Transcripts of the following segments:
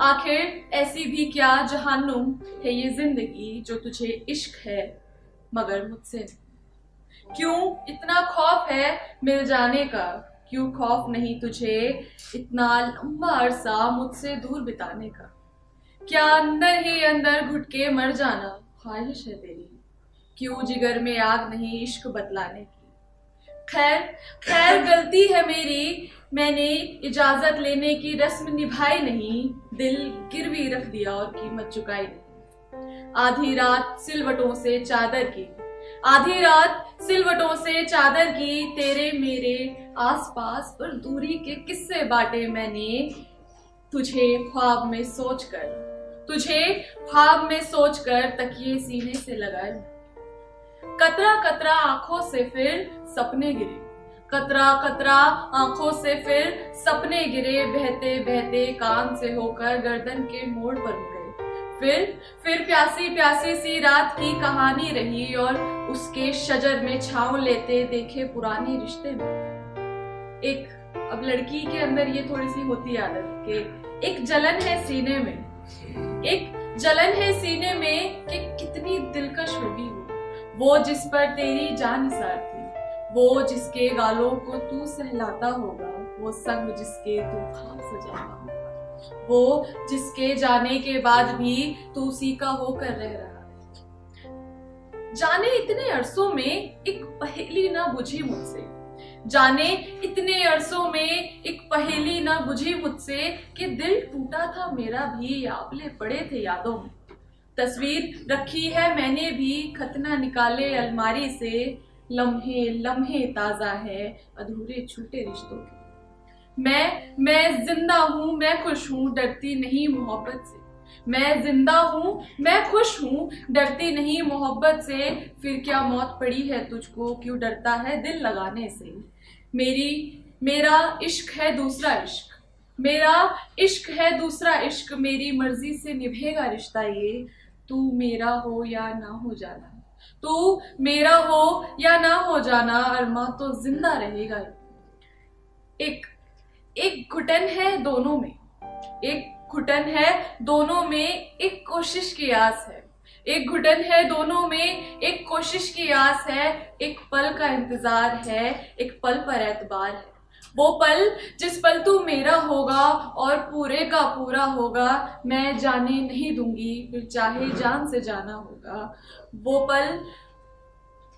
आखिर ऐसी भी क्या जहानुम है ये ज़िंदगी जो तुझे इश्क है, मगर मुझसे? क्यों इतना खौफ है मिल जाने का? क्यों खौफ नहीं तुझे इतना लंबा अरसा मुझसे दूर बिताने का? क्या अंदर ही अंदर घुटके मर जाना ख्वाहिश है तेरी? क्यों जिगर में आग नहीं इश्क बतलाने की? खैर खैर, गलती है मेरी। मैंने इजाज़त लेने की रस्म निभाई नहीं। दिल गिरवी रख दिया और कीमत चुकाई। नहीं आधी रात सिलवटों से चादर की। आधी रात सिलवटों से चादर की। तेरे मेरे आसपास और दूरी के किस्से बांटे मैंने। तुझे ख्वाब में सोचकर, तुझे ख्वाब में सोचकर तकिए सीने से लगाए। कतरा कतरा आँखों से फिर सपने गिरे। कतरा कतरा आँखों से फिर सपने गिरे, बहते बहते कान से होकर गर्दन के मोड़ पर गए फिर फिर प्यासी प्यासी सी रात की कहानी रही और उसके शजर में छाव लेते देखे पुराने रिश्ते में। एक, अब लड़की के अंदर ये थोड़ी सी होती आदत कि एक जलन है सीने में। एक जलन है सीने में कि कितनी दिलकश होगी वो जिस पर तेरी जान निसार थी, वो जिसके गालों को तू सहलाता होगा, वो संग जिसके तू खास सजाता होगा। वो जिसके जाने के बाद भी तू उसी का होकर रह रहा है। जाने इतने अरसों में एक पहेली ना बुझी मुझसे। जाने इतने अरसों में एक पहेली ना बुझी मुझसे कि दिल टूटा था मेरा भी आबले पड़े थे यादों में। तस्वीर रखी है। मैंने भी खतना निकाले अलमारी से। लम्हे लम्हे ताज़ा है, अधूरे छूटे रिश्तों के। मैं मैं ज़िंदा हूँ, मैं खुश हूँ, डरती नहीं मोहब्बत से। मैं ज़िंदा हूँ, मैं खुश हूँ, डरती नहीं मोहब्बत से। फिर क्या मौत पड़ी है तुझको? क्यों डरता है दिल लगाने से? मेरी, मेरा इश्क है दूसरा इश्क। मेरा इश्क है दूसरा इश्क। मेरी मर्ज़ी से निभेगा रिश्ता ये। तू मेरा हो या ना हो जाना। तू मेरा हो या ना हो जाना, अरमा तो ज़िंदा रहेगा। एक एक घुटन है दोनों में। एक घुटन है दोनों में एक कोशिश की आस है। एक घुटन है दोनों में एक कोशिश की आस है। एक पल का इंतज़ार है, एक पल पर एतबार है। वो पल जिस पल तू मेरा होगा और पूरे का पूरा होगा, मैं जाने नहीं दूँगी, फिर चाहे जान से जाना होगा। वो पल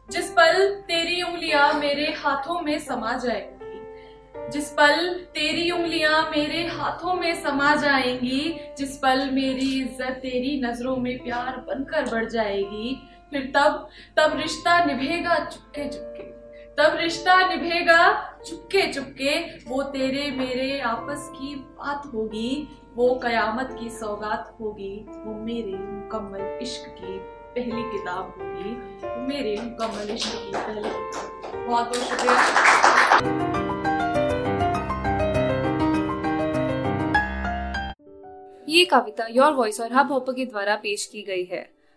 जिस पल तेरी उंगलियाँ मेरे हाथों में समा जाएगी, जिस पल तेरी उंगलियाँ मेरे हाथों में समा जाएँगी, जिस पल मेरी इज़्ज़त तेरी नज़रों में प्यार बनकर बढ़ जाएगी, फिर तब तब रिश्ता निभेगा चुपके चुपके तब रिश्ता निभेगा। चुपके चुपके, वो तेरे मेरे आपस की बात होगी। वो कयामत की सौगात होगी। वो मेरे मुकम्मल इश्क की पहली किताब होगी। वो मेरे मुकम्मल इश्क की पहली किताब। बहुत बहुत शुक्रिया। ये कविता योर वॉइस और हब हॉपर के द्वारा पेश की गई है।